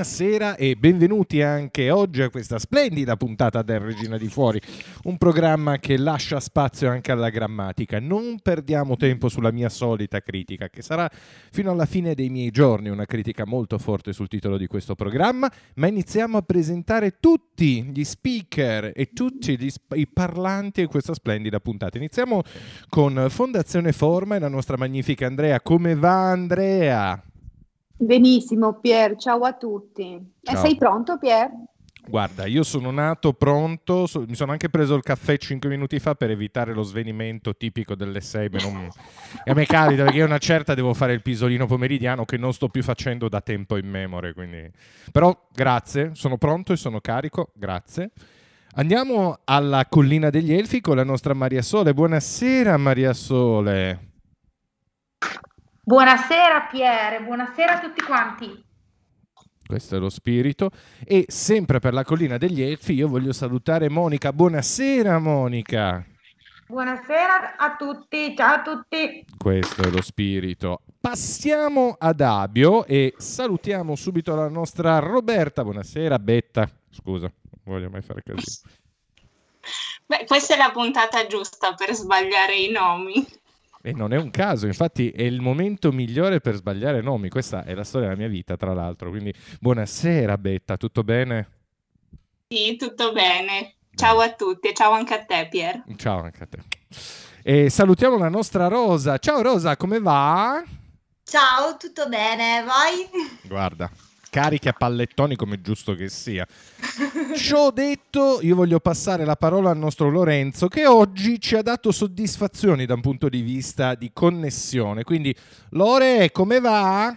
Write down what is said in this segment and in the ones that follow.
buonasera e benvenuti anche oggi a questa splendida puntata del Regina di Fuori, un programma che lascia spazio anche alla grammatica. Non perdiamo tempo sulla mia solita critica, che sarà fino alla fine dei miei giorni una critica molto forte sul titolo di questo programma, ma iniziamo a presentare tutti gli speaker e tutti gli, i parlanti di questa splendida puntata. Iniziamo con Fondazione Forma e la nostra magnifica Andrea. Come va Andrea? Benissimo Pier, ciao a tutti. Ciao. E sei pronto Pier? Guarda, io sono nato pronto, so, mi sono anche preso il caffè 5 minuti fa per evitare lo svenimento tipico delle 6. Non... E a me capita perché io una certa devo fare il pisolino pomeridiano che non sto più facendo da tempo in memoria. Quindi... Però grazie, sono pronto e sono carico, grazie. Andiamo alla collina degli Elfi con la nostra Maria Sole. Buonasera Maria Sole. Buonasera Pierre, buonasera a tutti quanti. Questo è lo spirito. E sempre per la collina degli Elfi io voglio salutare Monica. Buonasera Monica. Buonasera a tutti, ciao a tutti. Questo è lo spirito. Passiamo ad Abio e salutiamo subito la nostra Roberta. Buonasera Betta. Scusa, non voglio mai fare così. Beh, questa è la puntata giusta per sbagliare i nomi. E non è un caso, infatti è il momento migliore per sbagliare nomi. Questa è la storia della mia vita, tra l'altro. Quindi buonasera Betta, tutto bene? Sì, tutto bene. Ciao a tutti e ciao anche a te Pier. Ciao anche a te. E salutiamo la nostra Rosa. Ciao Rosa, come va? Ciao, tutto bene, vai? Guarda, carichi a pallettoni come giusto che sia. Ciò detto, io voglio passare la parola al nostro Lorenzo che oggi ci ha dato soddisfazioni da un punto di vista di connessione. Quindi, Lore, come va?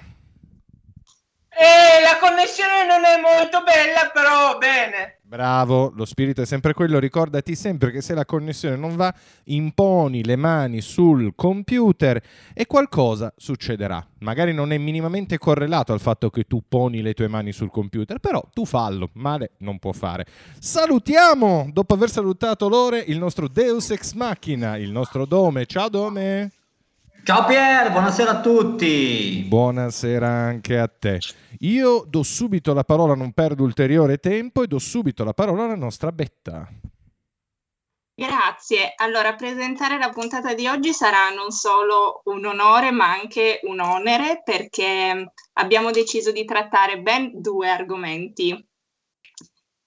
Eh, la connessione non è molto bella, però bene. Bravo, lo spirito è sempre quello. Ricordati sempre che se la connessione non va, imponi le mani sul computer e qualcosa succederà. Magari non è minimamente correlato al fatto che tu poni le tue mani sul computer, però tu fallo, male non può fare. Salutiamo, dopo aver salutato Lore, il nostro Deus Ex Machina, il nostro Dome. Ciao Dome. Ciao Pier, buonasera a tutti. Buonasera anche a te. Io do subito la parola, non perdo ulteriore tempo, e do subito la parola alla nostra Betta. Grazie. Allora, presentare la puntata di oggi sarà non solo un onore, ma anche un onere, perché abbiamo deciso di trattare ben due argomenti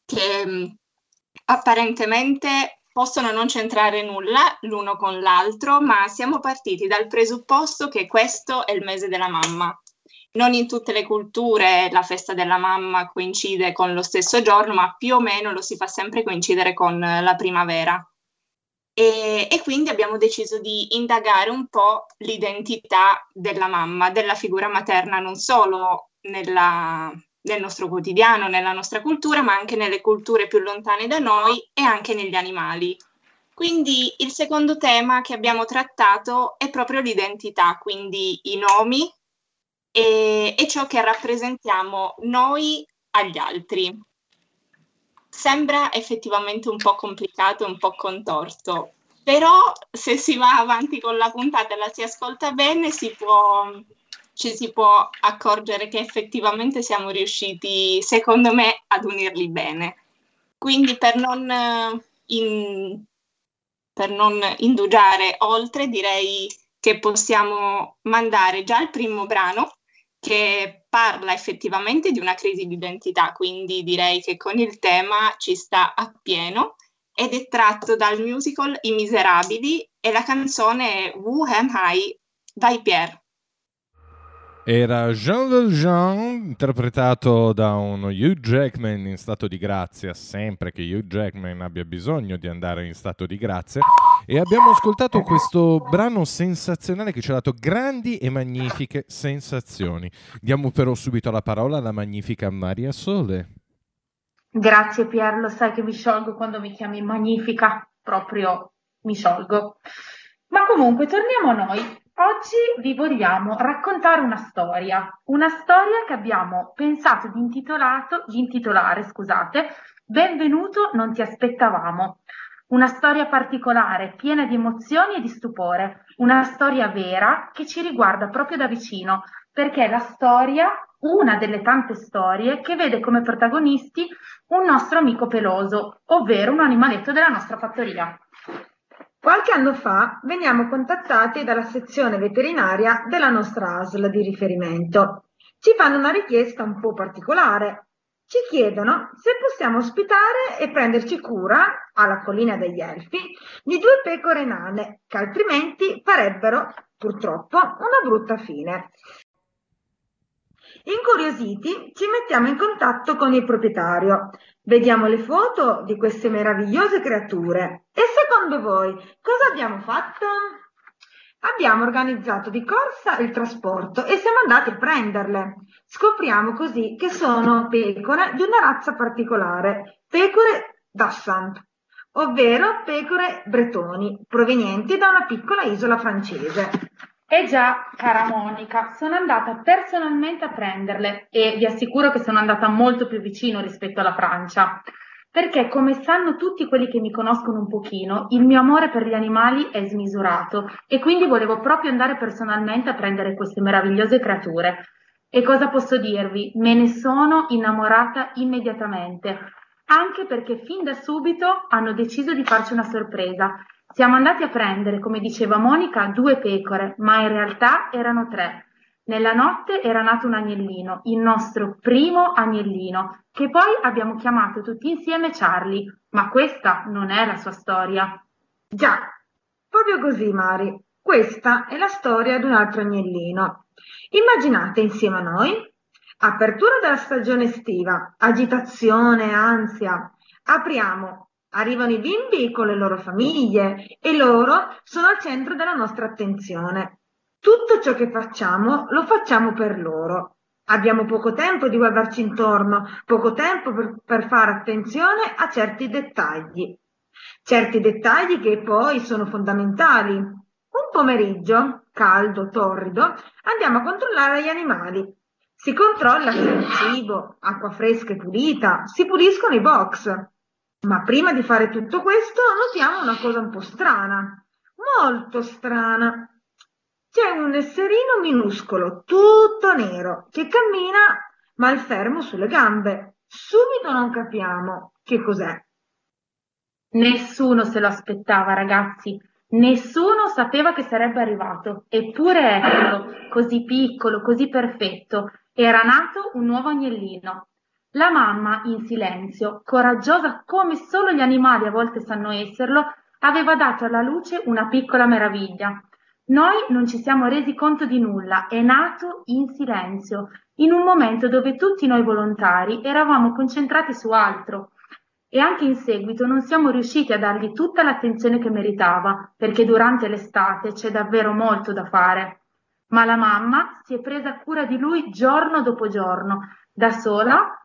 che mm, apparentemente possono non c'entrare nulla l'uno con l'altro, ma siamo partiti dal presupposto che questo è il mese della mamma. Non in tutte le culture la festa della mamma coincide con lo stesso giorno, ma più o meno lo si fa sempre coincidere con la primavera. E, e, quindi abbiamo deciso di indagare un po' l'identità della mamma, della figura materna, non solo nella, nel nostro quotidiano, nella nostra cultura, ma anche nelle culture più lontane da noi e anche negli animali. Quindi il secondo tema che abbiamo trattato è proprio l'identità, quindi i nomi e, e ciò che rappresentiamo noi agli altri. Sembra effettivamente un po' complicato un po' contorto, però se si va avanti con la puntata e la si ascolta bene si può ci si può accorgere che effettivamente siamo riusciti, secondo me, ad unirli bene. Quindi per non, in, per non indugiare oltre, direi che possiamo mandare già il primo brano che parla effettivamente di una crisi di identità, quindi direi che con il tema ci sta appieno ed è tratto dal musical I Miserabili e la canzone è Who Am I by Pierre. Era Jean Valjean, interpretato da uno Hugh Jackman in stato di grazia, sempre che Hugh Jackman abbia bisogno di andare in stato di grazia. E abbiamo ascoltato questo brano sensazionale che ci ha dato grandi e magnifiche sensazioni. Diamo però subito la parola alla magnifica Maria Sole. Grazie Pier, lo sai che mi sciolgo quando mi chiami magnifica, proprio mi sciolgo. Ma comunque torniamo a noi. Oggi vi vogliamo raccontare una storia, una storia che abbiamo pensato di, di intitolare, scusate, Benvenuto, non ti aspettavamo. Una storia particolare, piena di emozioni e di stupore, una storia vera che ci riguarda proprio da vicino, perché è la storia una delle tante storie che vede come protagonisti un nostro amico peloso, ovvero un animaletto della nostra fattoria. Qualche anno fa veniamo contattati dalla sezione veterinaria della nostra ASL di riferimento. Ci fanno una richiesta un po' particolare. Ci chiedono se possiamo ospitare e prenderci cura, alla collina degli Elfi, di due pecore nane, che altrimenti farebbero, purtroppo, una brutta fine. Incuriositi, ci mettiamo in contatto con il proprietario. Vediamo le foto di queste meravigliose creature. E secondo voi cosa abbiamo fatto? Abbiamo organizzato di corsa il trasporto e siamo andati a prenderle. Scopriamo così che sono pecore di una razza particolare, pecore d'Assant, ovvero pecore bretoni, provenienti da una piccola isola francese. Eh già, cara Monica, sono andata personalmente a prenderle e vi assicuro che sono andata molto più vicino rispetto alla Francia, perché come sanno tutti quelli che mi conoscono un pochino, il mio amore per gli animali è smisurato e quindi volevo proprio andare personalmente a prendere queste meravigliose creature. E cosa posso dirvi? Me ne sono innamorata immediatamente, anche perché fin da subito hanno deciso di farci una sorpresa siamo andati a prendere, come diceva Monica, due pecore, ma in realtà erano tre. Nella notte era nato un agnellino, il nostro primo agnellino, che poi abbiamo chiamato tutti insieme Charlie, ma questa non è la sua storia. Già, proprio così, Mari. Questa è la storia di un altro agnellino. Immaginate insieme a noi apertura della stagione estiva, agitazione, ansia. Apriamo Arrivano i bimbi con le loro famiglie e loro sono al centro della nostra attenzione. Tutto ciò che facciamo lo facciamo per loro. Abbiamo poco tempo di guardarci intorno, poco tempo per, per fare attenzione a certi dettagli. Certi dettagli che poi sono fondamentali. Un pomeriggio, caldo, torrido, andiamo a controllare gli animali. Si controlla se il cibo, acqua fresca e pulita, si puliscono i box. Ma prima di fare tutto questo notiamo una cosa un po' strana, molto strana. C'è un esserino minuscolo, tutto nero, che cammina malfermo sulle gambe. Subito non capiamo che cos'è. Nessuno se lo aspettava, ragazzi. Nessuno sapeva che sarebbe arrivato. Eppure eccolo, così piccolo, così perfetto. Era nato un nuovo agnellino. La mamma, in silenzio, coraggiosa come solo gli animali a volte sanno esserlo, aveva dato alla luce una piccola meraviglia. Noi non ci siamo resi conto di nulla, è nato in silenzio, in un momento dove tutti noi volontari eravamo concentrati su altro. E anche in seguito non siamo riusciti a dargli tutta l'attenzione che meritava, perché durante l'estate c'è davvero molto da fare. Ma la mamma si è presa cura di lui giorno dopo giorno, da sola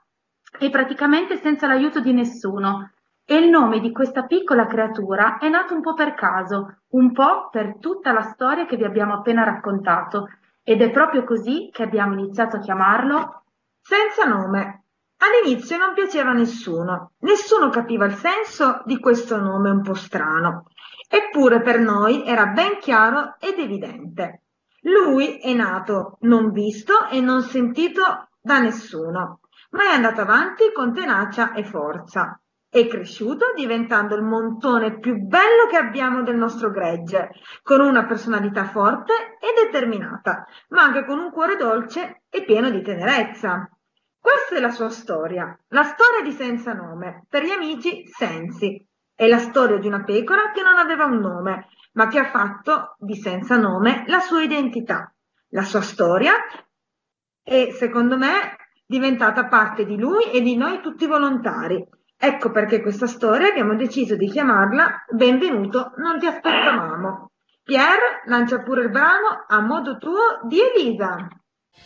e praticamente senza l'aiuto di nessuno. E il nome di questa piccola creatura è nato un po' per caso, un po' per tutta la storia che vi abbiamo appena raccontato. Ed è proprio così che abbiamo iniziato a chiamarlo senza nome. All'inizio non piaceva a nessuno, nessuno capiva il senso di questo nome un po' strano, eppure per noi era ben chiaro ed evidente. Lui è nato non visto e non sentito da nessuno ma è andato avanti con tenacia e forza. È cresciuto diventando il montone più bello che abbiamo del nostro gregge, con una personalità forte e determinata, ma anche con un cuore dolce e pieno di tenerezza. Questa è la sua storia, la storia di Senza Nome, per gli amici Sensi. È la storia di una pecora che non aveva un nome, ma che ha fatto di Senza Nome la sua identità, la sua storia e, secondo me, diventata parte di lui e di noi tutti volontari. Ecco perché questa storia abbiamo deciso di chiamarla Benvenuto, non ti aspettavamo. Pier, lancia pure il brano a modo tuo di Elisa.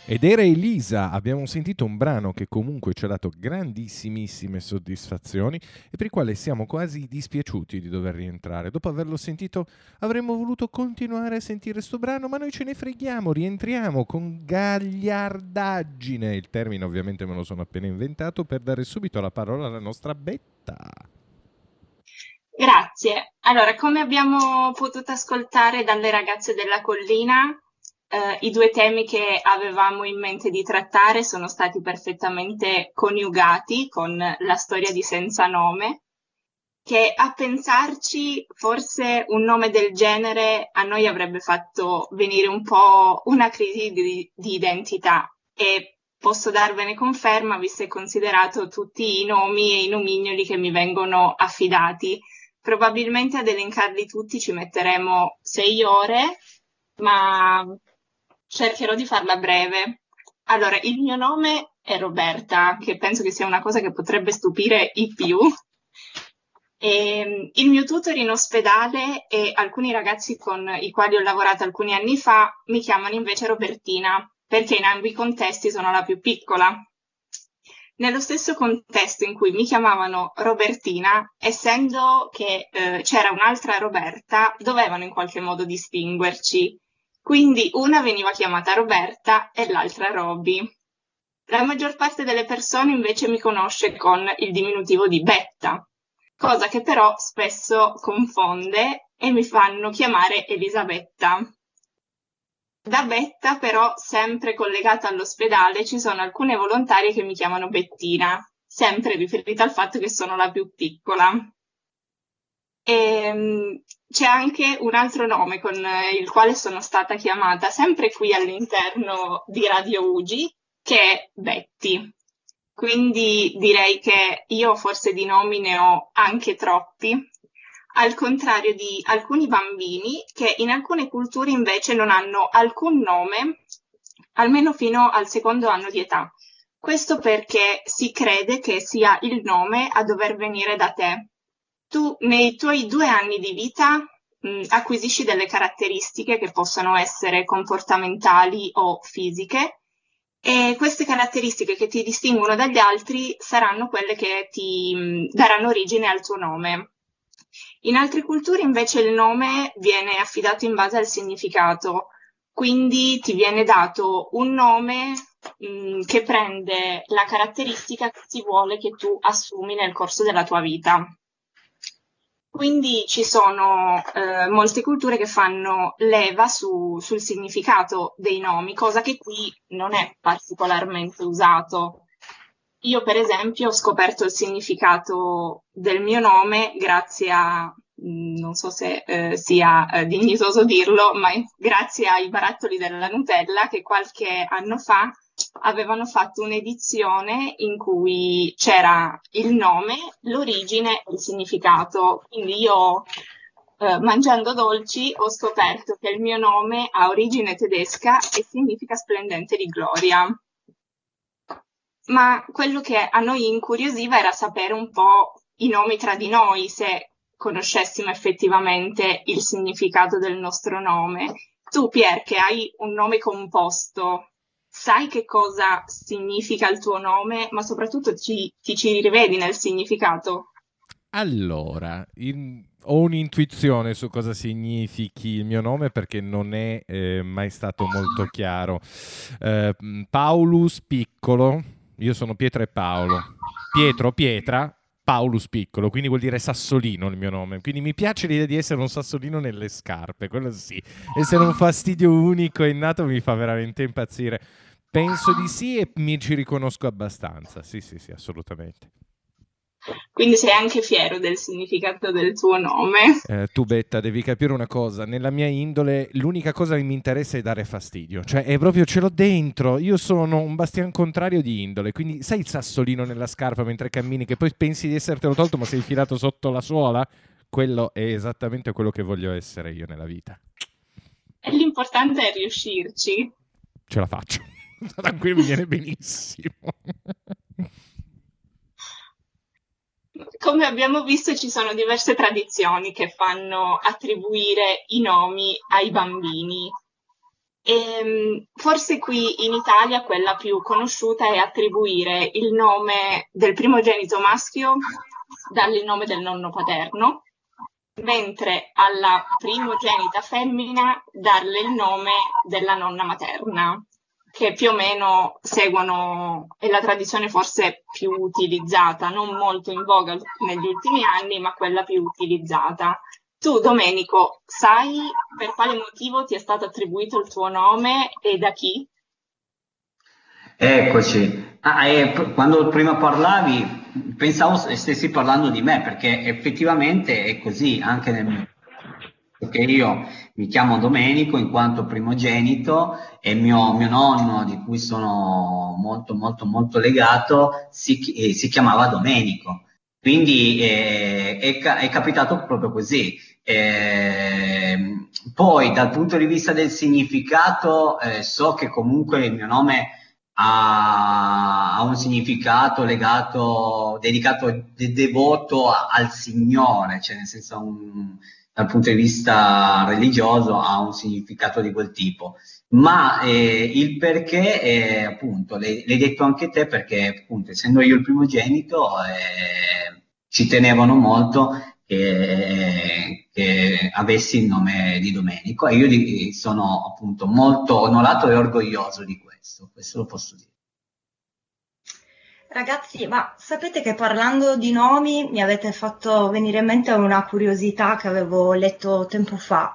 Ed era Elisa, abbiamo sentito un brano che comunque ci ha dato grandissimissime soddisfazioni e per il quale siamo quasi dispiaciuti di dover rientrare. Dopo averlo sentito avremmo voluto continuare a sentire questo brano, ma noi ce ne freghiamo, rientriamo con gagliardaggine. Il termine ovviamente me lo sono appena inventato per dare subito la parola alla nostra Betta. Grazie. Allora, come abbiamo potuto ascoltare dalle ragazze della collina, eh, i due temi che avevamo in mente di trattare sono stati perfettamente coniugati con la storia di Senza Nome, che a pensarci forse un nome del genere a noi avrebbe fatto venire un po' una crisi di, di identità e posso darvene conferma visto e considerato tutti i nomi e i nomignoli che mi vengono affidati. Probabilmente ad elencarli tutti ci metteremo sei ore, ma cercherò di farla breve. Allora, il mio nome è Roberta, che penso che sia una cosa che potrebbe stupire i più. E, ehm, il mio tutor in ospedale e alcuni ragazzi con i quali ho lavorato alcuni anni fa mi chiamano invece Robertina, perché in ambi i contesti sono la più piccola. Nello stesso contesto in cui mi chiamavano Robertina, essendo che eh, c'era un'altra Roberta, dovevano in qualche modo distinguerci quindi una veniva chiamata Roberta e l'altra Roby. La maggior parte delle persone invece mi conosce con il diminutivo di Betta, cosa che però spesso confonde e mi fanno chiamare Elisabetta. Da Betta, però, sempre collegata all'ospedale, ci sono alcune volontarie che mi chiamano Bettina, sempre riferita al fatto che sono la più piccola. E, ehm, c'è anche un altro nome con il quale sono stata chiamata, sempre qui all'interno di Radio Ugi, che è Betty. Quindi direi che io forse di nomi ne ho anche troppi, al contrario di alcuni bambini che in alcune culture invece non hanno alcun nome, almeno fino al secondo anno di età. Questo perché si crede che sia il nome a dover venire da te, tu nei tuoi due anni di vita mh, acquisisci delle caratteristiche che possono essere comportamentali o fisiche e queste caratteristiche che ti distinguono dagli altri saranno quelle che ti mh, daranno origine al tuo nome. In altre culture invece il nome viene affidato in base al significato, quindi ti viene dato un nome mh, che prende la caratteristica che si vuole che tu assumi nel corso della tua vita. Quindi ci sono eh, molte culture che fanno leva su, sul significato dei nomi, cosa che qui non è particolarmente usato. Io, per esempio, ho scoperto il significato del mio nome grazie a, mm, non so se eh, sia eh, dignitoso dirlo, ma grazie ai barattoli della Nutella che qualche anno fa avevano fatto un'edizione in cui c'era il nome, l'origine e il significato. Quindi io, eh, mangiando dolci, ho scoperto che il mio nome ha origine tedesca e significa splendente di gloria. Ma quello che a noi incuriosiva era sapere un po' i nomi tra di noi, se conoscessimo effettivamente il significato del nostro nome. Tu, Pier, che hai un nome composto, sai che cosa significa il tuo nome, ma soprattutto ci, ti ci rivedi nel significato? Allora, in, ho un'intuizione su cosa significhi il mio nome perché non è eh, mai stato molto chiaro. Eh, Paulus Piccolo, io sono Pietro e Paolo. Pietro, Pietra, Paulus Piccolo, quindi vuol dire sassolino il mio nome. Quindi mi piace l'idea di essere un sassolino nelle scarpe, quello sì. Essere un fastidio unico e innato mi fa veramente impazzire. Penso di sì e mi ci riconosco abbastanza. Sì, sì, sì, assolutamente. Quindi sei anche fiero del significato del tuo nome. Eh, tu, Betta, devi capire una cosa. Nella mia indole, l'unica cosa che mi interessa è dare fastidio. Cioè, è proprio ce l'ho dentro. Io sono un bastian contrario di indole. Quindi, sai il sassolino nella scarpa mentre cammini, che poi pensi di essertelo tolto, ma sei infilato sotto la suola? Quello è esattamente quello che voglio essere io nella vita. L'importante è riuscirci. Ce la faccio. Tranquillo, mi viene benissimo. Come abbiamo visto ci sono diverse tradizioni che fanno attribuire i nomi ai bambini. E, ehm, forse qui in Italia quella più conosciuta è attribuire il nome del primogenito maschio il nome del nonno paterno, mentre alla primogenita femmina darle il nome della nonna materna che più o meno seguono, è la tradizione forse più utilizzata, non molto in voga negli ultimi anni, ma quella più utilizzata. tu, Domenico, sai per quale motivo ti è stato attribuito il tuo nome e da chi? Eccoci. Ah, eh, quando prima parlavi, pensavo stessi parlando di me, perché effettivamente è così, anche nel perché io mi chiamo Domenico in quanto primogenito e mio, mio nonno, di cui sono molto molto molto legato, si, eh, si chiamava Domenico. Quindi eh, è, è, capitato proprio così. Eh, poi dal punto di vista del significato, eh, so che comunque il mio nome ha, un significato legato, dedicato, de, devoto a, al Signore, cioè nel senso un, dal punto di vista religioso ha un significato di quel tipo. Ma eh, il perché, eh, appunto, l'hai, l'hai, detto anche te, perché appunto, essendo io il primogenito, eh, ci tenevano molto che, che, avessi il nome di Domenico e io sono appunto molto onorato e orgoglioso di questo, questo lo posso dire. Ragazzi, ma sapete che parlando di nomi mi avete fatto venire in mente una curiosità che avevo letto tempo fa,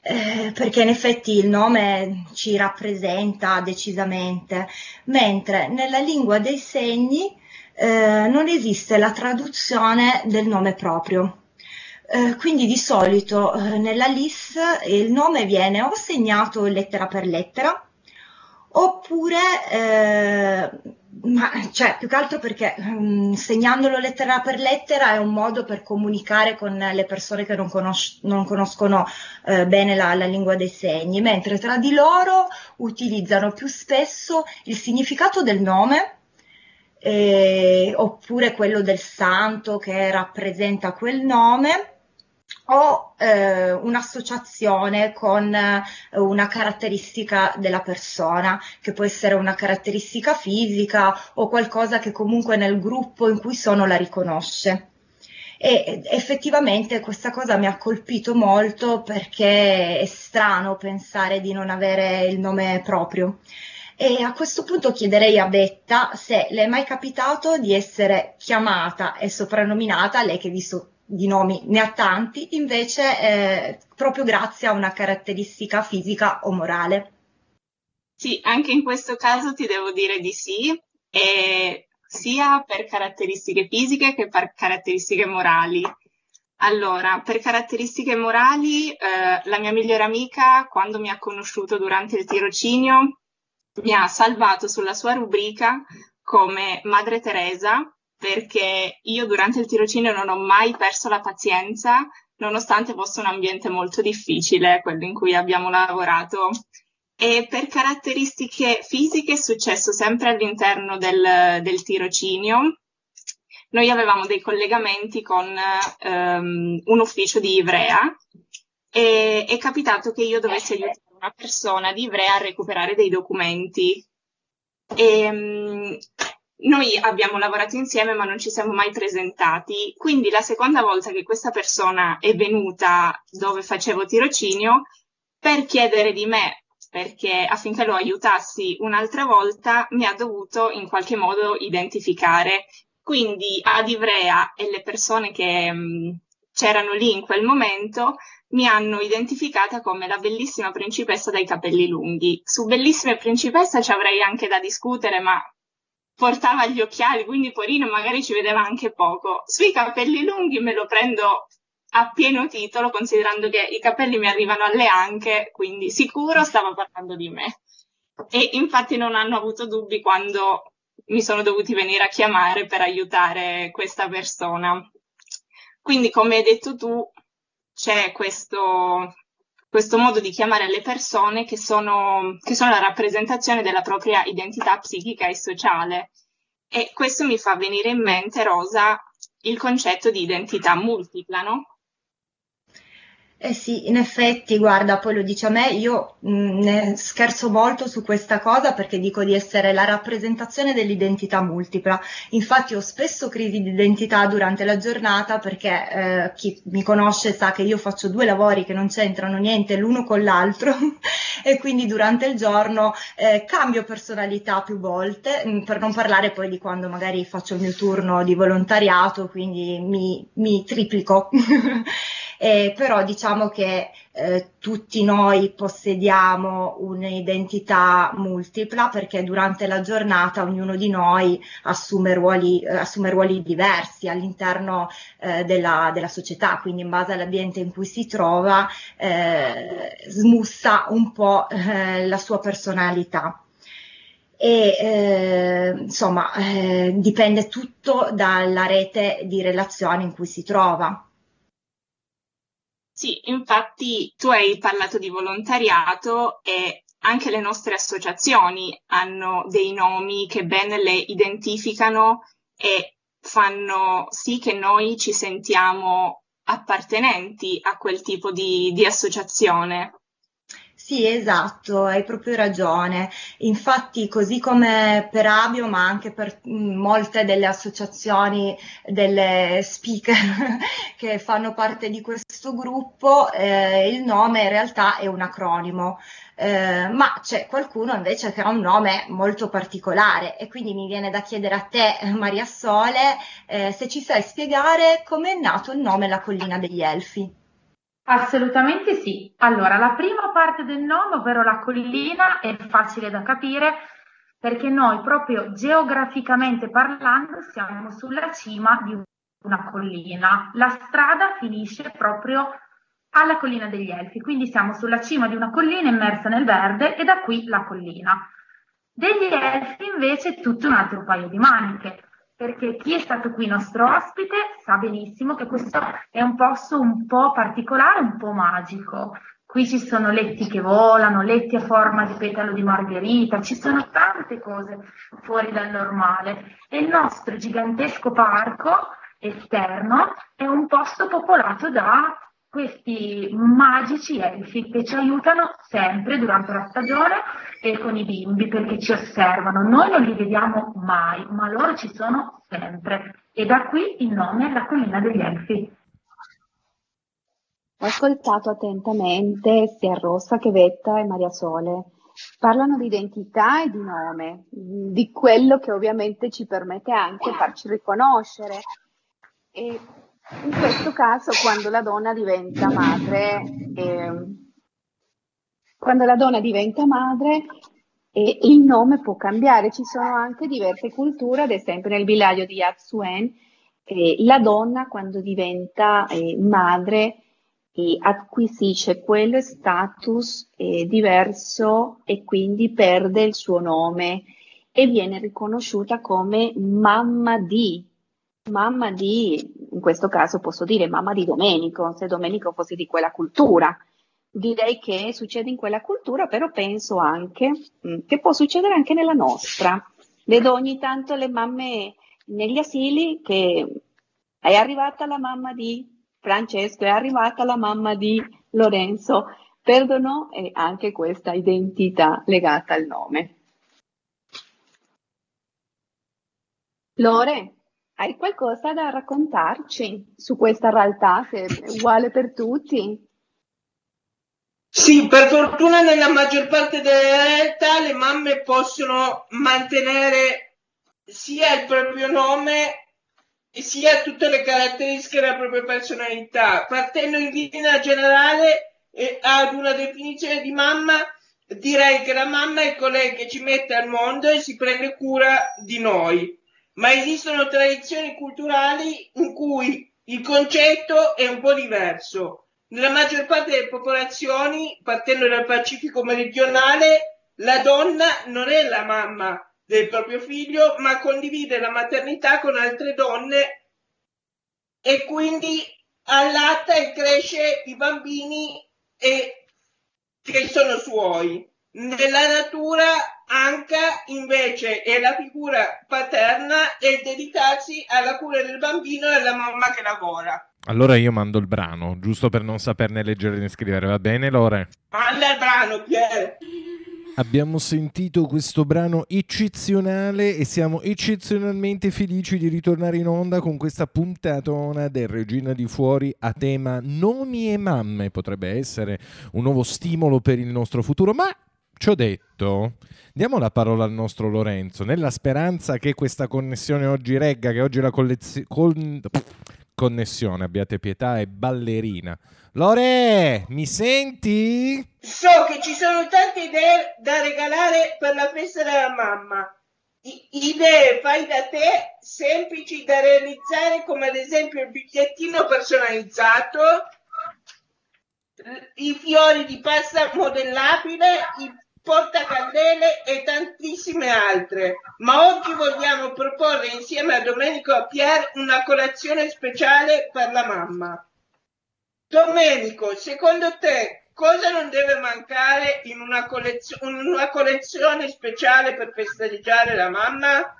eh, perché in effetti il nome ci rappresenta decisamente, mentre nella lingua dei segni eh, non esiste la traduzione del nome proprio. Eh, quindi di solito eh, nella LIS il nome viene o segnato lettera per lettera oppure eh, ma cioè, più che altro perché um, segnandolo lettera per lettera è un modo per comunicare con le persone che non, conos- non conoscono eh, bene la, la, lingua dei segni, mentre tra di loro utilizzano più spesso il significato del nome eh, oppure quello del santo che rappresenta quel nome o eh, un'associazione con eh, una caratteristica della persona, che può essere una caratteristica fisica o qualcosa che comunque nel gruppo in cui sono la riconosce. E effettivamente questa cosa mi ha colpito molto perché è strano pensare di non avere il nome proprio. E a questo punto chiederei a Betta se le è mai capitato di essere chiamata e soprannominata, lei che visto di nomi ne ha tanti, invece eh, proprio grazie a una caratteristica fisica o morale. Sì, anche in questo caso ti devo dire di sì, e sia per caratteristiche fisiche che per caratteristiche morali. Allora, per caratteristiche morali, eh, la mia migliore amica, quando mi ha conosciuto durante il tirocinio, mi ha salvato sulla sua rubrica come Madre Teresa perché io durante il tirocinio non ho mai perso la pazienza, nonostante fosse un ambiente molto difficile, quello in cui abbiamo lavorato. E per caratteristiche fisiche è successo sempre all'interno del, del tirocinio. Noi avevamo dei collegamenti con um, un ufficio di Ivrea e è capitato che io dovessi aiutare una persona di Ivrea a recuperare dei documenti. E, um, noi abbiamo lavorato insieme ma non ci siamo mai presentati, quindi la seconda volta che questa persona è venuta dove facevo tirocinio per chiedere di me perché affinché lo aiutassi un'altra volta mi ha dovuto in qualche modo identificare. Quindi ad Ivrea e le persone che mh, c'erano lì in quel momento mi hanno identificata come la bellissima principessa dai capelli lunghi. Su bellissime principessa ci avrei anche da discutere, ma portava gli occhiali, quindi Porino magari ci vedeva anche poco. Sui capelli lunghi me lo prendo a pieno titolo, considerando che i capelli mi arrivano alle anche, quindi sicuro stava parlando di me. E infatti non hanno avuto dubbi quando mi sono dovuti venire a chiamare per aiutare questa persona. Quindi, come hai detto tu, c'è questo, questo modo di chiamare le persone che sono, che sono la rappresentazione della propria identità psichica e sociale. E questo mi fa venire in mente, Rosa, il concetto di identità multipla, no? Eh sì, in effetti, guarda, poi lo dice a me, io mh, mm, ne scherzo molto su questa cosa perché dico di essere la rappresentazione dell'identità multipla. Infatti ho spesso crisi di identità durante la giornata perché eh, chi mi conosce sa che io faccio due lavori che non c'entrano niente l'uno con l'altro e quindi durante il giorno eh, cambio personalità più volte, mh, mm, per non parlare poi di quando magari faccio il mio turno di volontariato, quindi mi, mi triplico. eh, però diciamo che eh, tutti noi possediamo un'identità multipla perché durante la giornata ognuno di noi assume ruoli, eh, assume ruoli diversi all'interno eh, della, della, società, quindi in base all'ambiente in cui si trova eh, smussa un po' eh, la sua personalità e eh, insomma eh, dipende tutto dalla rete di relazioni in cui si trova. Sì, infatti tu hai parlato di volontariato e anche le nostre associazioni hanno dei nomi che bene le identificano e fanno sì che noi ci sentiamo appartenenti a quel tipo di, di associazione. Sì, esatto, hai proprio ragione. Infatti, così come per Abio, ma anche per mm, molte delle associazioni delle speaker che fanno parte di questo gruppo, eh, il nome in realtà è un acronimo. Eh, ma c'è qualcuno invece che ha un nome molto particolare e quindi mi viene da chiedere a te, Maria Sole, eh, se ci sai spiegare come è nato il nome La collina degli Elfi. Assolutamente sì. Allora, la prima parte del nome, ovvero la collina, è facile da capire perché noi proprio geograficamente parlando siamo sulla cima di una collina. La strada finisce proprio alla collina degli Elfi, quindi siamo sulla cima di una collina immersa nel verde e da qui la collina. Degli Elfi invece tutto un altro paio di maniche perché chi è stato qui nostro ospite sa benissimo che questo è un posto un po' particolare, un po' magico. Qui ci sono letti che volano, letti a forma di petalo di margherita, ci sono tante cose fuori dal normale. E il nostro gigantesco parco esterno è un posto popolato da questi magici elfi che ci aiutano sempre durante la stagione e con i bimbi perché ci osservano. Noi non li vediamo mai, ma loro ci sono sempre. E da qui il nome La collina degli elfi. Ho ascoltato attentamente sia Rossa che Vetta e Maria Sole. Parlano di identità e di nome, di quello che ovviamente ci permette anche farci riconoscere. E in questo caso, quando la donna diventa madre, eh, quando la donna diventa madre, eh, il nome può cambiare. Ci sono anche diverse culture, ad esempio nel villaggio di Yatsuen, eh, la donna quando diventa eh, madre acquisisce quello status eh, diverso e quindi perde il suo nome e viene riconosciuta come mamma di, mamma di, in questo caso posso dire mamma di Domenico, se Domenico fosse di quella cultura. Direi che succede in quella cultura, però penso anche mm, che può succedere anche nella nostra. Vedo ogni tanto le mamme negli asili che è arrivata la mamma di Francesco, è arrivata la mamma di Lorenzo, perdono anche questa identità legata al nome. Lore, hai qualcosa da raccontarci su questa realtà, se è uguale per tutti? Sì, per fortuna nella maggior parte delle realtà le mamme possono mantenere sia il proprio nome sia tutte le caratteristiche della propria personalità, partendo in linea generale eh, ad una definizione di mamma, direi che la mamma è colei che ci mette al mondo e si prende cura di noi ma esistono tradizioni culturali in cui il concetto è un po' diverso. Nella maggior parte delle popolazioni, partendo dal Pacifico meridionale, la donna non è la mamma del proprio figlio, ma condivide la maternità con altre donne e quindi allatta e cresce i bambini e, che sono suoi. Nella natura Anca invece è la figura paterna e dedicarsi alla cura del bambino e alla mamma che lavora. Allora io mando il brano, giusto per non saperne leggere né scrivere, va bene Lore? Manda il brano, Pier! Abbiamo sentito questo brano eccezionale e siamo eccezionalmente felici di ritornare in onda con questa puntatona del Regina di Fuori a tema nomi e mamme. Potrebbe essere un nuovo stimolo per il nostro futuro, ma Ciò detto, diamo la parola al nostro Lorenzo, nella speranza che questa connessione oggi regga, che oggi la collezio- con- connessione, abbiate pietà, è ballerina. Lore, mi senti? So che ci sono tante idee da regalare per la festa della mamma. I- idee fai da te, semplici da realizzare, come ad esempio il bigliettino personalizzato, i fiori di pasta modellabile, il portacandele e tantissime altre. Ma oggi vogliamo proporre insieme a Domenico a Pier una colazione speciale per la mamma. Domenico, secondo te cosa non deve mancare in una, collezio- una collezione speciale per festeggiare la mamma?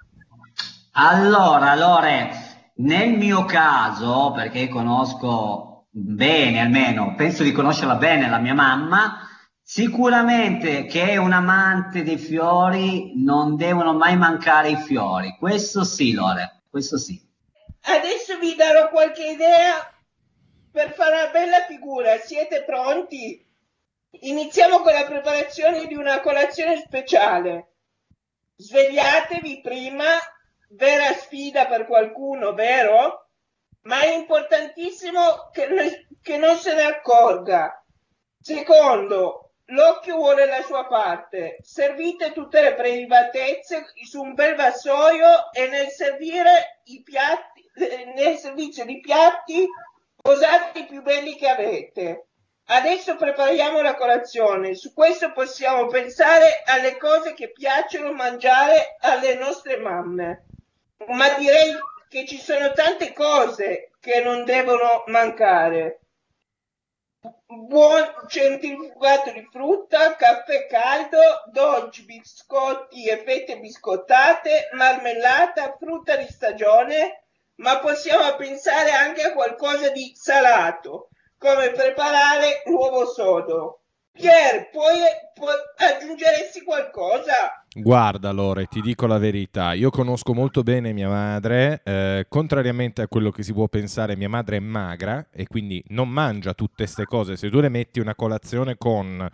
Allora, Lore, nel mio caso, perché conosco bene almeno, penso di conoscerla bene la mia mamma, sicuramente che è un amante dei fiori, non devono mai mancare i fiori. Questo sì, Lore, questo sì. Adesso vi darò qualche idea per fare una bella figura. Siete pronti? Iniziamo con la preparazione di una colazione speciale. Svegliatevi prima, vera sfida per qualcuno, vero? Ma è importantissimo che, che non se ne accorga. Secondo, l'occhio vuole la sua parte. Servite tutte le privatezze su un bel vassoio e nel servire i piatti, eh, nel servizio di piatti posate i più belli che avete. Adesso prepariamo la colazione. Su questo possiamo pensare alle cose che piacciono mangiare alle nostre mamme. Ma direi che ci sono tante cose che non devono mancare. Buon centrifugato di frutta, caffè caldo, dolci, biscotti e fette biscottate, marmellata, frutta di stagione, ma possiamo pensare anche a qualcosa di salato, come preparare l'uovo sodo. Pier, puoi, puoi aggiungeresti qualcosa? Guarda Lore, ti dico la verità, io conosco molto bene mia madre, eh, contrariamente a quello che si può pensare, mia madre è magra e quindi non mangia tutte queste cose. Se tu le metti una colazione con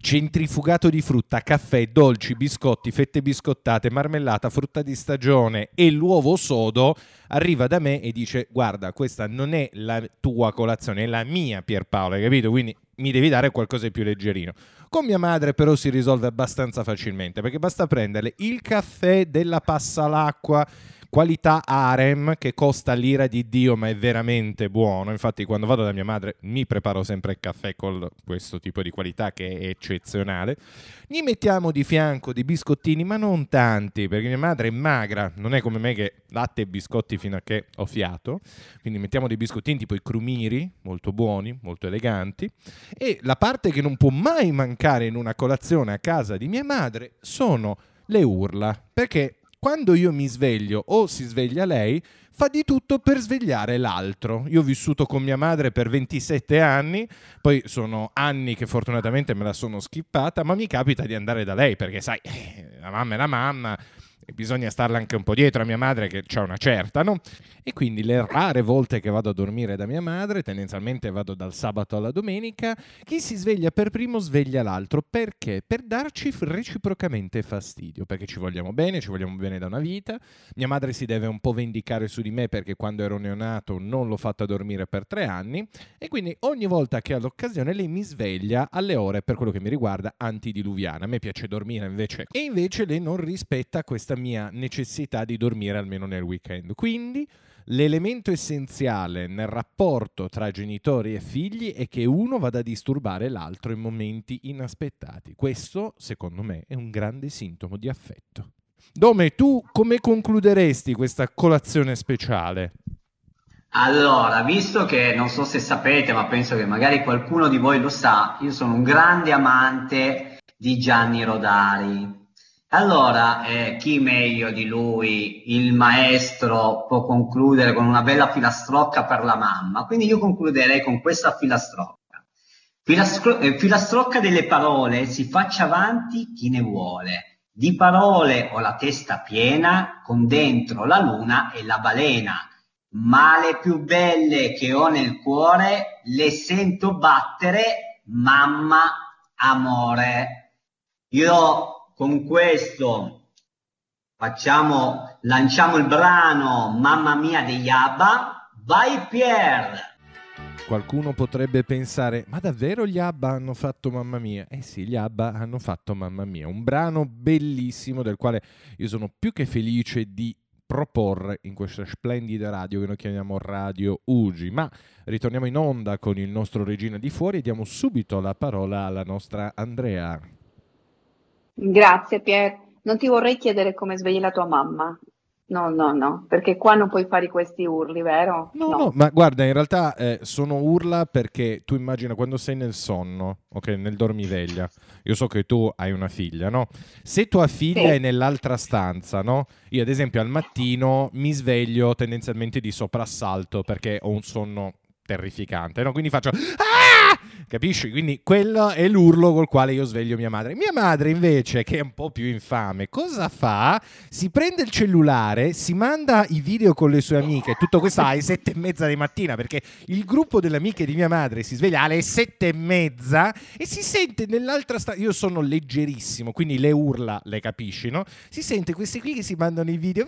centrifugato di frutta, caffè, dolci, biscotti, fette biscottate, marmellata, frutta di stagione e l'uovo sodo, arriva da me e dice guarda, questa non è la tua colazione, è la mia Pierpaolo, hai capito? Quindi mi devi dare qualcosa di più leggerino. Con mia madre però si risolve abbastanza facilmente perché basta prendere il caffè della Passalacqua qualità harem che costa l'ira di Dio ma è veramente buono. Infatti quando vado da mia madre mi preparo sempre il caffè con questo tipo di qualità che è eccezionale. Gli mettiamo di fianco dei biscottini ma non tanti perché mia madre è magra, non è come me che latte e biscotti fino a che ho fiato. Quindi mettiamo dei biscottini tipo i crumiri, molto buoni, molto eleganti. E la parte che non può mai mancare in una colazione a casa di mia madre sono le urla, perché quando io mi sveglio o si sveglia lei, fa di tutto per svegliare l'altro. Io ho vissuto con mia madre per 27 anni, poi sono anni che fortunatamente me la sono skippata, ma mi capita di andare da lei perché sai, la mamma è la mamma, bisogna starla anche un po' dietro a mia madre che c'ha una certa, no? E quindi le rare volte che vado a dormire da mia madre, tendenzialmente vado dal sabato alla domenica, chi si sveglia per primo sveglia l'altro. Perché? Per darci reciprocamente fastidio, perché ci vogliamo bene, ci vogliamo bene da una vita. Mia madre si deve un po' vendicare su di me perché quando ero neonato non l'ho fatta dormire per tre anni e quindi ogni volta che ha l'occasione lei mi sveglia alle ore, per quello che mi riguarda, antidiluviane. A me piace dormire invece. E invece lei non rispetta questa mia necessità di dormire almeno nel weekend. Quindi l'elemento essenziale nel rapporto tra genitori e figli è che uno vada a disturbare l'altro in momenti inaspettati. Questo, secondo me, è un grande sintomo di affetto. Dome, tu come concluderesti questa colazione speciale? Allora, visto che non so se sapete, ma penso che magari qualcuno di voi lo sa, io sono un grande amante di Gianni Rodari. Allora, eh, chi meglio di lui, il maestro, può concludere con una bella filastrocca per la mamma? Quindi io concluderei con questa filastrocca. Filastro- eh, filastrocca delle parole, si faccia avanti chi ne vuole. Di parole ho la testa piena, con dentro la luna e la balena, ma le più belle che ho nel cuore le sento battere, mamma, amore. Io con questo facciamo, lanciamo il brano Mamma mia degli ABBA, Vai Pier! Qualcuno potrebbe pensare, ma davvero gli ABBA hanno fatto Mamma Mia? Eh sì, gli ABBA hanno fatto Mamma Mia, un brano bellissimo del quale io sono più che felice di proporre in questa splendida radio che noi chiamiamo Radio Ugi. Ma ritorniamo in onda con il nostro Regina di Fuori e diamo subito la parola alla nostra Andrea. Grazie Pier. Non ti vorrei chiedere come svegli la tua mamma. No, no, no, perché qua non puoi fare questi urli, vero? No, no, no ma guarda, in realtà eh, sono urla perché tu immagina quando sei nel sonno, ok, nel dormiveglia. Io so che tu hai una figlia, no? Se tua figlia sì. è nell'altra stanza, no? Io ad esempio al mattino mi sveglio tendenzialmente di soprassalto perché ho un sonno terrificante, no? Quindi faccio ah! Capisci? Quindi quello è l'urlo col quale io sveglio mia madre. Mia madre invece, che è un po' più infame, cosa fa? Si prende il cellulare, si manda i video con le sue amiche, tutto questo alle sette e mezza di mattina, perché il gruppo delle amiche di mia madre si sveglia alle sette e mezza e si sente nell'altra stanza, io sono leggerissimo, quindi le urla le capisci, no? Si sente questi qui che si mandano i video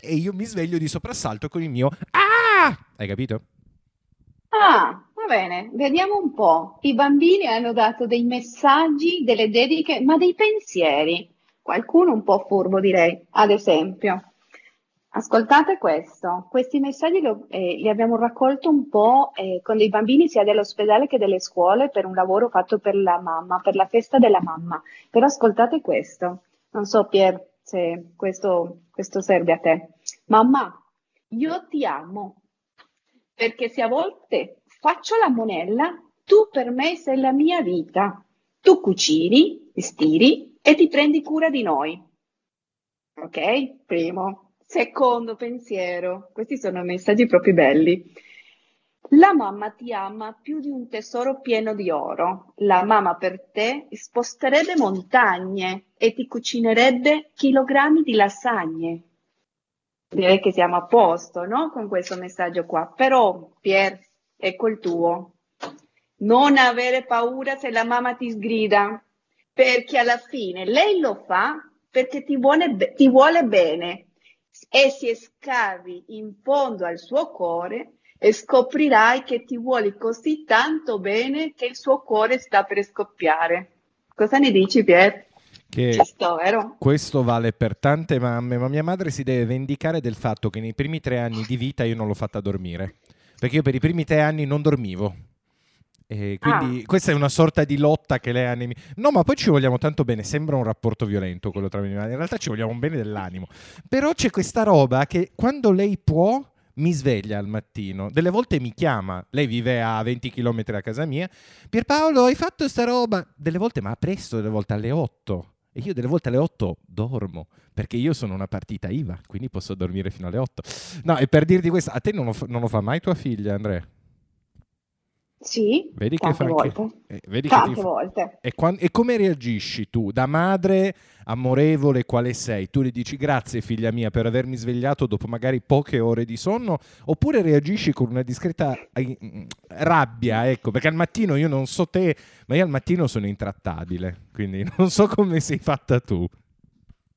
e io mi sveglio di soprassalto con il mio ah! Hai capito? Ah, bene, vediamo un po'. I bambini hanno dato dei messaggi, delle dediche, ma dei pensieri. Qualcuno un po' furbo, direi, ad esempio. Ascoltate questo, questi messaggi lo, eh, li abbiamo raccolti un po' eh, con dei bambini sia dell'ospedale che delle scuole per un lavoro fatto per la mamma, per la festa della mamma. Però ascoltate questo, non so Pier se questo, questo serve a te. Mamma, io ti amo, perché se a volte faccio la monella, tu per me sei la mia vita. Tu cucini, stiri e ti prendi cura di noi. Ok? Primo. Secondo pensiero, questi sono messaggi proprio belli. La mamma ti ama più di un tesoro pieno di oro. La mamma per te sposterebbe montagne e ti cucinerebbe chilogrammi di lasagne direi che siamo a posto, no? Con questo messaggio qua. Però, Pier, ecco il tuo. Non avere paura se la mamma ti sgrida, perché alla fine lei lo fa perché ti vuole, ti vuole bene e se scavi in fondo al suo cuore e scoprirai che ti vuole così tanto bene che il suo cuore sta per scoppiare. Cosa ne dici, Pier? che sto, questo vale per tante mamme, ma mia madre si deve vendicare del fatto che nei primi tre anni di vita io non l'ho fatta dormire, perché io per i primi tre anni non dormivo. E quindi ah. questa è una sorta di lotta che lei ha nei. No, ma poi ci vogliamo tanto bene, sembra un rapporto violento quello tra me e mia in realtà ci vogliamo bene dell'animo. Però c'è questa roba che quando lei può mi sveglia al mattino, delle volte mi chiama, lei vive a 20 km da casa mia, Pierpaolo hai fatto sta roba? Delle volte, ma presto, delle volte alle 8 e io delle volte alle 8 dormo, perché io sono una partita IVA, quindi posso dormire fino alle 8. No, e per dirti questo, a te non lo, fa, non lo fa mai tua figlia, Andrea? Sì, vedi tante che fa volte. Eh, vedi tante che volte. E, quando, e, come reagisci tu? Da madre amorevole quale sei? Tu le dici grazie figlia mia per avermi svegliato dopo magari poche ore di sonno? Oppure reagisci con una discreta eh, mm, rabbia? Ecco, perché al mattino io non so te, ma io al mattino sono intrattabile, quindi non so come sei fatta tu.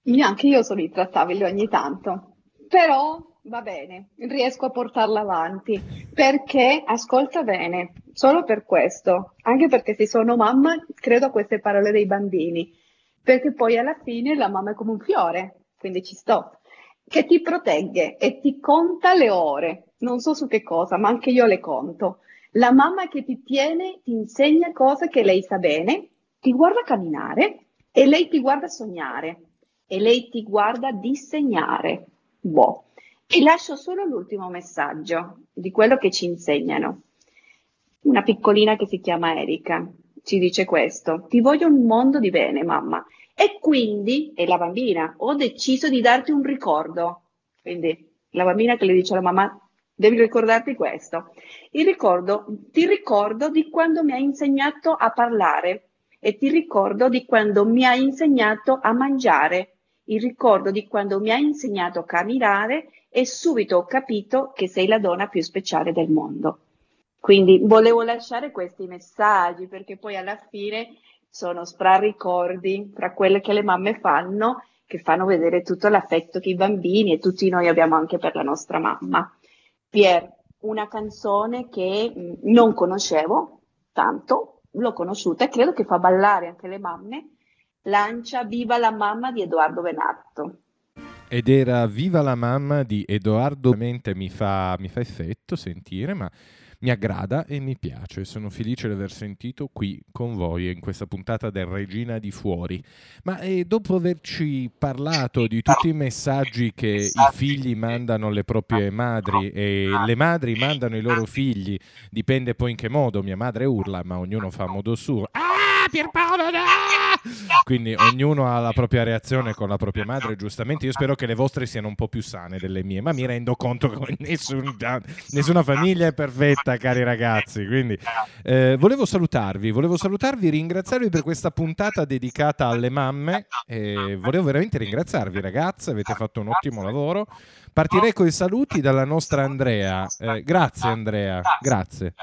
Neanche io sono intrattabile ogni tanto, però va bene, riesco a portarla avanti. Perché? Ascolta bene, solo per questo, anche perché se sono mamma credo a queste parole dei bambini, perché poi alla fine la mamma è come un fiore, quindi ci sto, che ti protegge e ti conta le ore, non so su che cosa, ma anche io le conto. La mamma che ti tiene, ti insegna cose che lei sa bene, ti guarda camminare e lei ti guarda sognare. E lei ti guarda disegnare. Boh. E lascio solo l'ultimo messaggio di quello che ci insegnano. Una piccolina che si chiama Erika ci dice questo, ti voglio un mondo di bene, mamma. E quindi, e la bambina, ho deciso di darti un ricordo. Quindi la bambina che le dice alla mamma, devi ricordarti questo. Il ricordo, ti ricordo di quando mi hai insegnato a parlare e ti ricordo di quando mi hai insegnato a mangiare il ricordo di quando mi hai insegnato a camminare e subito ho capito che sei la donna più speciale del mondo. Quindi volevo lasciare questi messaggi perché poi alla fine sono straricordi fra quelle che le mamme fanno, che fanno vedere tutto l'affetto che i bambini e tutti noi abbiamo anche per la nostra mamma. Pier, una canzone che mh, non conoscevo tanto, l'ho conosciuta e credo che fa ballare anche le mamme, lancia Viva la mamma di Edoardo Benatto. Ed era Viva la mamma di Edoardo, ovviamente mi fa, mi fa effetto sentire, ma mi aggrada e mi piace. Sono felice di aver sentito qui con voi in questa puntata del Regina di Fuori. Ma eh, dopo averci parlato di tutti i messaggi che i figli mandano alle proprie madri e le madri mandano i loro figli, dipende poi in che modo. Mia madre urla, ma ognuno fa a modo suo. Ah, Pierpaolo, no! Quindi ognuno ha la propria reazione con la propria madre, giustamente. Io spero che le vostre siano un po' più sane delle mie, ma mi rendo conto che nessun, nessuna famiglia è perfetta, cari ragazzi. Quindi eh, volevo salutarvi, volevo salutarvi, ringraziarvi per questa puntata dedicata alle mamme. E volevo veramente ringraziarvi, ragazze, avete fatto un ottimo lavoro. Partirei con i saluti dalla nostra Andrea. Eh, grazie Andrea, grazie.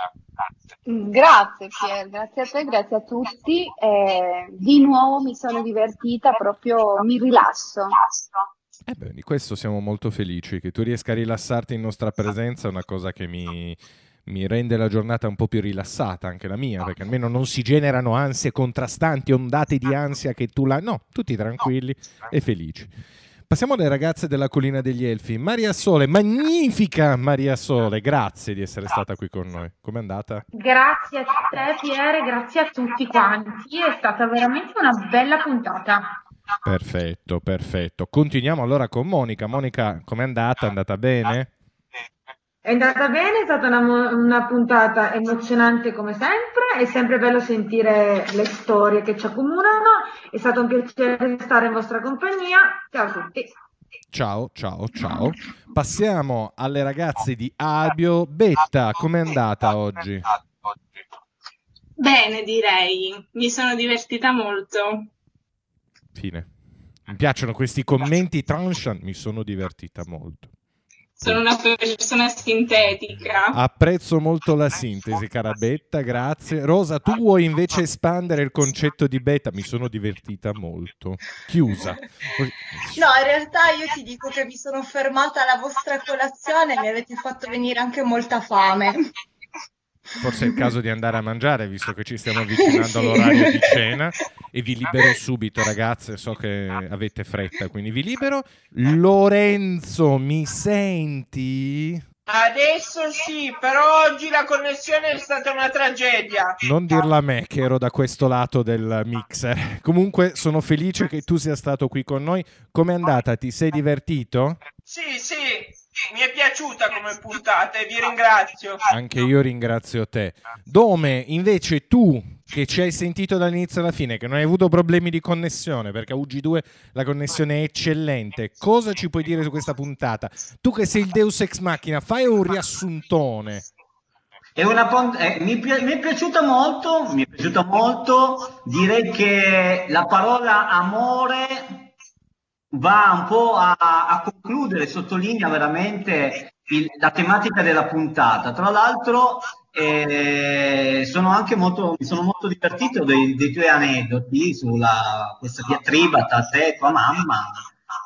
Grazie Pier, grazie a te, grazie a tutti. Eh, di nuovo mi sono divertita, proprio mi rilasso. Eh di questo siamo molto felici, che tu riesca a rilassarti in nostra presenza è una cosa che mi, mi rende la giornata un po' più rilassata, anche la mia, perché almeno non si generano ansie contrastanti, ondate di ansia che tu la... No, tutti tranquilli e felici. Passiamo alle ragazze della Collina degli Elfi. Maria Sole, magnifica Maria Sole, grazie di essere stata qui con noi. Com'è andata? Grazie a te Piere, grazie a tutti quanti, è stata veramente una bella puntata. Perfetto, perfetto. Continuiamo allora con Monica. Monica, com'è andata? È andata bene? È andata bene, è stata una, una, puntata emozionante come sempre, è sempre bello sentire le storie che ci accomunano, è stato un piacere stare in vostra compagnia, ciao a tutti. Ciao, ciao, ciao. Passiamo alle ragazze di Abio. Betta, com'è andata oggi? Bene, direi. Mi sono divertita molto. Fine. Mi piacciono questi commenti tranchant, mi sono divertita molto. Sono una persona sintetica. Apprezzo molto la sintesi, cara Betta, grazie. Rosa, tu vuoi invece espandere il concetto di Betta? Mi sono divertita molto. Chiusa. No, in realtà io ti dico che mi sono fermata alla vostra colazione e mi avete fatto venire anche molta fame. Forse è il caso di andare a mangiare, visto che ci stiamo avvicinando all'orario di cena. E vi libero subito, ragazze. So che avete fretta, quindi vi libero. Lorenzo, mi senti? Adesso sì, però oggi la connessione è stata una tragedia. Non dirla a me che ero da questo lato del mixer. Comunque sono felice che tu sia stato qui con noi. Com'è andata? Ti sei divertito? Sì, sì, mi è piaciuta come puntata e vi ringrazio. Anche io ringrazio te. Dome, invece tu che ci hai sentito dall'inizio alla fine, che non hai avuto problemi di connessione, perché a UG2 la connessione è eccellente, cosa ci puoi dire su questa puntata? Tu che sei il Deus Ex Machina, fai un riassuntone. È una, eh, mi, mi, è piaciuta molto, mi è piaciuta molto, direi che la parola amore va un po' a, a concludere, sottolinea veramente il, la tematica della puntata. Tra l'altro, eh, sono anche molto, mi sono molto divertito dei, dei tuoi aneddoti sulla questa diatriba tra te e tua mamma.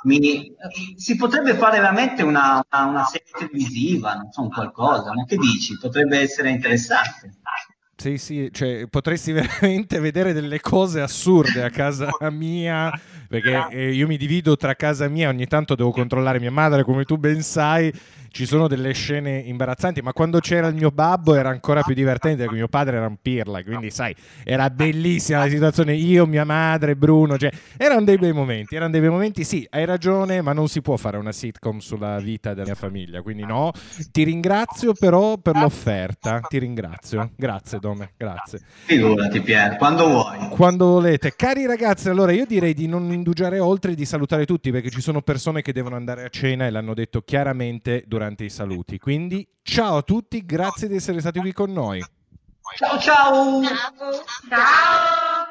Mi, si potrebbe fare veramente una, una, serie televisiva, non so, qualcosa, ma che dici? Potrebbe essere interessante. Sì, sì, cioè, potresti veramente vedere delle cose assurde a casa mia, perché eh, io mi divido tra casa mia, ogni tanto devo controllare mia madre, come tu ben sai, ci sono delle scene imbarazzanti, ma quando c'era il mio babbo era ancora più divertente perché mio padre era un pirla, quindi sai, era bellissima la situazione, io, mia madre, Bruno, cioè, erano dei bei momenti, erano dei bei momenti, sì, hai ragione, ma non si può fare una sitcom sulla vita della mia famiglia, quindi no, ti ringrazio però per l'offerta, ti ringrazio, grazie Dome, grazie. Figurati Pier, quando vuoi. Quando volete. Cari ragazzi, allora io direi di non indugiare oltre e di salutare tutti perché ci sono persone che devono andare a cena e l'hanno detto chiaramente durante durante i saluti. Quindi ciao a tutti, grazie di essere stati qui con noi. Ciao ciao. Ciao. ciao.